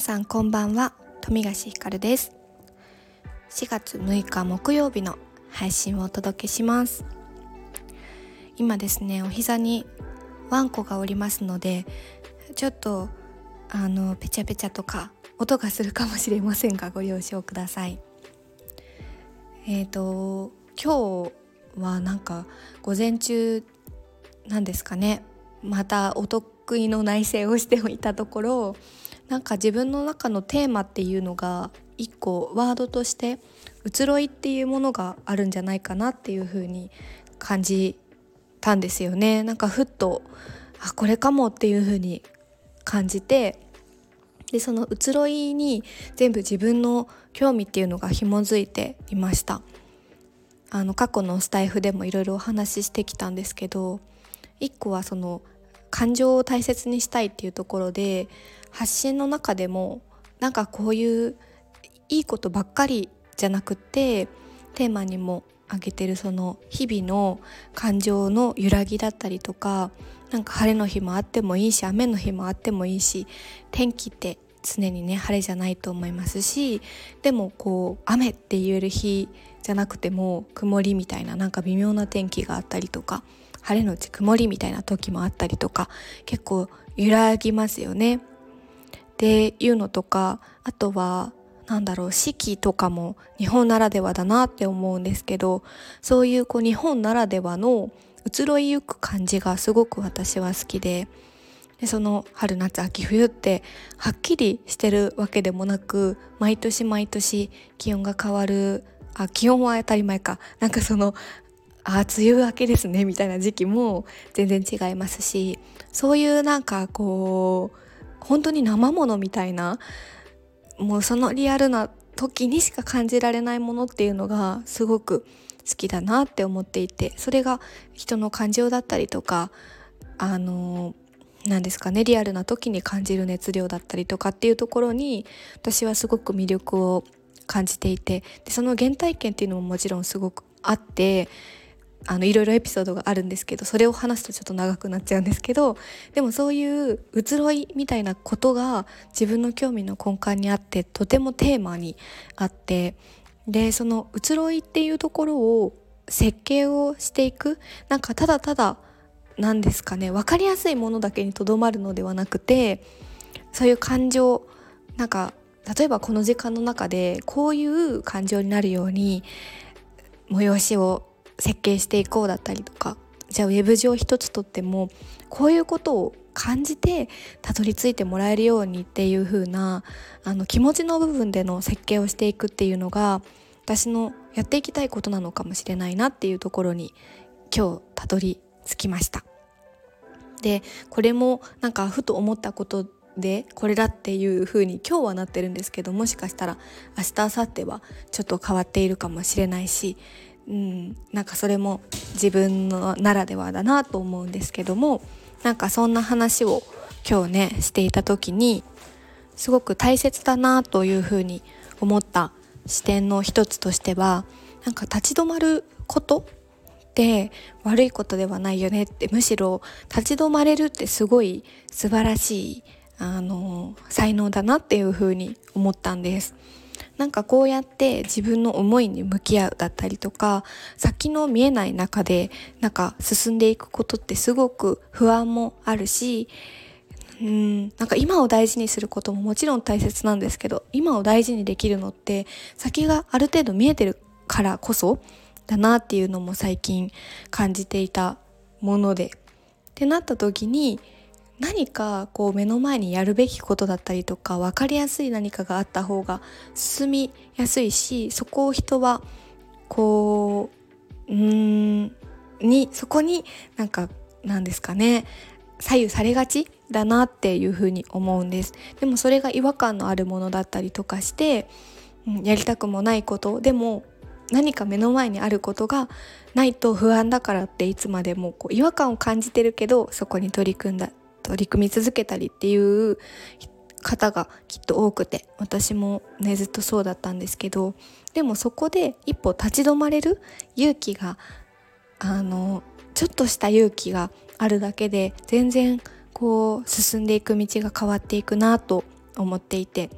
皆さんこんばんは。富樫ひかるです。4月6日木曜日の配信をお届けします。今ですねお膝にワンコがおりますのでちょっとあのペチャペチャとか音がするかもしれませんがご了承ください。えっ、ー、と今日はなんか午前中なんですかね。またお得意の内省をしておいたところなんか自分の中のテーマっていうのが一個ワードとして移ろいっていうものがあるんじゃないかなっていう風に感じたんですよね。なんかふっとあこれかもっていう風に感じてでその移ろいに全部自分の興味っていうのが紐づいていました。あの過去のスタイフでもいろいろお話ししてきたんですけど一個はその感情を大切にしたいっていうところで発信の中でもなんかこういういいことばっかりじゃなくってテーマにも挙げてるその日々の感情の揺らぎだったりとかなんか晴れの日もあってもいいし雨の日もあってもいいし天気って常にね晴れじゃないと思いますしでもこう雨って言える日じゃなくても曇りみたいななんか微妙な天気があったりとか晴れのち曇りみたいな時もあったりとか結構揺らぎますよね。っていうのとかあとはなんだろう四季とかも日本ならではだなって思うんですけどそういうこう日本ならではの移ろいゆく感じがすごく私は好きででその春夏秋冬ってはっきりしてるわけでもなく毎年毎年気温が変わるあ気温は当たり前かなんかそのあ梅雨明けですねみたいな時期も全然違いますしそういうなんかこう本当に生ものみたいなもうそのリアルな時にしか感じられないものっていうのがすごく好きだなって思っていてそれが人の感情だったりとかあの何ですかねリアルな時に感じる熱量だったりとかっていうところに私はすごく魅力を感じていてでその原体験っていうのももちろんすごくあってあのいろいろエピソードがあるんですけどそれを話すとちょっと長くなっちゃうんですけどでもそういう移ろいみたいなことが自分の興味の根幹にあってとてもテーマにあってでその移ろいっていうところを設計をしていくなんかただただ何ですかね分かりやすいものだけにとどまるのではなくてそういう感情なんか例えばこの時間の中でこういう感情になるように催しを設計していこうだったりとかじゃあウェブ上一つとってもこういうことを感じてたどり着いてもらえるようにっていう風なあな気持ちの部分での設計をしていくっていうのが私のやっていきたいことなのかもしれないなっていうところに今日たどり着きました。でこれもなんかふと思ったことでこれだっていう風に今日はなってるんですけどもしかしたら明日明後日はちょっと変わっているかもしれないしうん、なんかそれも自分のならではだなと思うんですけどもなんかそんな話を今日ねしていた時にすごく大切だなというふうに思った視点の一つとしてはなんか立ち止まることって悪いことではないよねってむしろ立ち止まれるってすごい素晴らしいあの才能だなっていうふうに思ったんです。なんかこうやって自分の思いに向き合うだったりとか先の見えない中でなんか進んでいくことってすごく不安もあるしうんなんか今を大事にすることももちろん大切なんですけど今を大事にできるのって先がある程度見えてるからこそだなっていうのも最近感じていたもので。ってなった時に何かこう目の前にやるべきことだったりとか分かりやすい何かがあった方が進みやすいしそこを人はこううんにそこになんかなんですかね左右されがちだなっていうふうに思うんです。でもそれが違和感のあるものだったりとかして、うん、やりたくもないことでも何か目の前にあることがないと不安だからっていつまでもこう違和感を感じてるけどそこに取り組んだ取り組み続けたりっていう方がきっと多くて私もねずっとそうだったんですけどでもそこで一歩立ち止まれる勇気があのちょっとした勇気があるだけで全然こう進んでいく道が変わっていくなと思っていて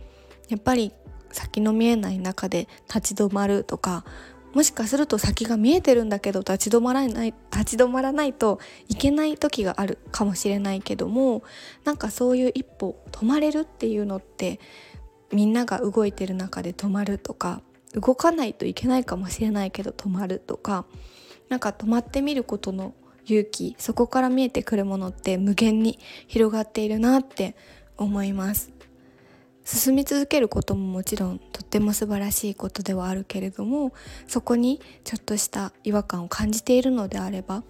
やっぱり先の見えない中で立ち止まるとかもしかすると先が見えてるんだけど立ち止まらない立ち止まらないといけない時があるかもしれないけどもなんかそういう一歩止まれるっていうのってみんなが動いてる中で止まるとか動かないといけないかもしれないけど止まるとかなんか止まってみることの勇気そこから見えてくるものって無限に広がっているなって思います。進み続けることももちろんとっても素晴らしいことではあるけれどもそこにちょっとした違和感を感じているのであれば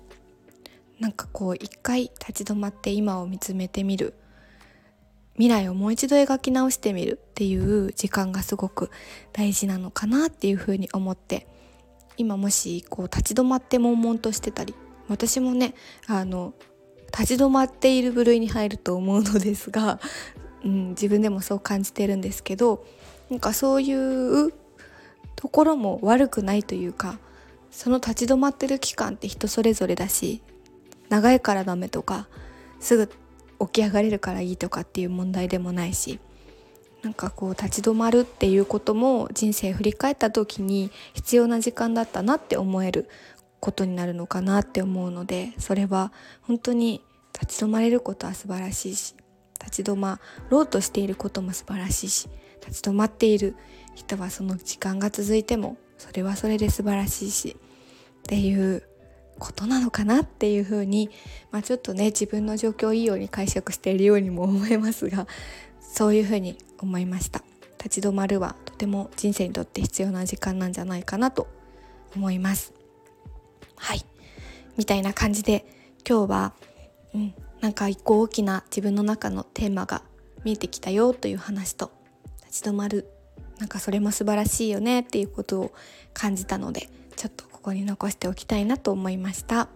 なんかこう一回立ち止まって今を見つめてみる。未来をもう一度描き直してみるっていう時間がすごく大事なのかなっていうふうに思って今もしこう立ち止まって悶々としてたり私もねあの立ち止まっている部類に入ると思うのですがうん、自分でもそう感じてるんですけどなんかそういうところも悪くないというかその立ち止まってる期間って人それぞれだし長いからダメとかすぐ起き上がれるからいいとかっていう問題でもないしなんかこう立ち止まるっていうことも人生振り返った時に必要な時間だったなって思えることになるのかなって思うのでそれは本当に立ち止まれることは素晴らしいし立ち止まろうとしていることも素晴らしいし立ち止まっている人はその時間が続いてもそれはそれで素晴らしいしっていうことなのかなっていうふうに、まあ、ちょっとね自分の状況をいいように解釈しているようにも思えますがそういうふうに思いました。立ち止まるはとても人生にとって必要な時間なんじゃないかなと思います。はい。みたいな感じで今日は、うん、なんか一個大きな自分の中のテーマが見えてきたよという話と立ち止まる。なんかそれも素晴らしいよねっていうことを感じたのでちょっとここに残しておきたいなと思いました。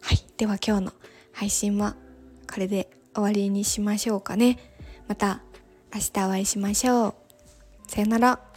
はい。では今日の配信はこれで終わりにしましょうかね。また明日お会いしましょう。さよなら。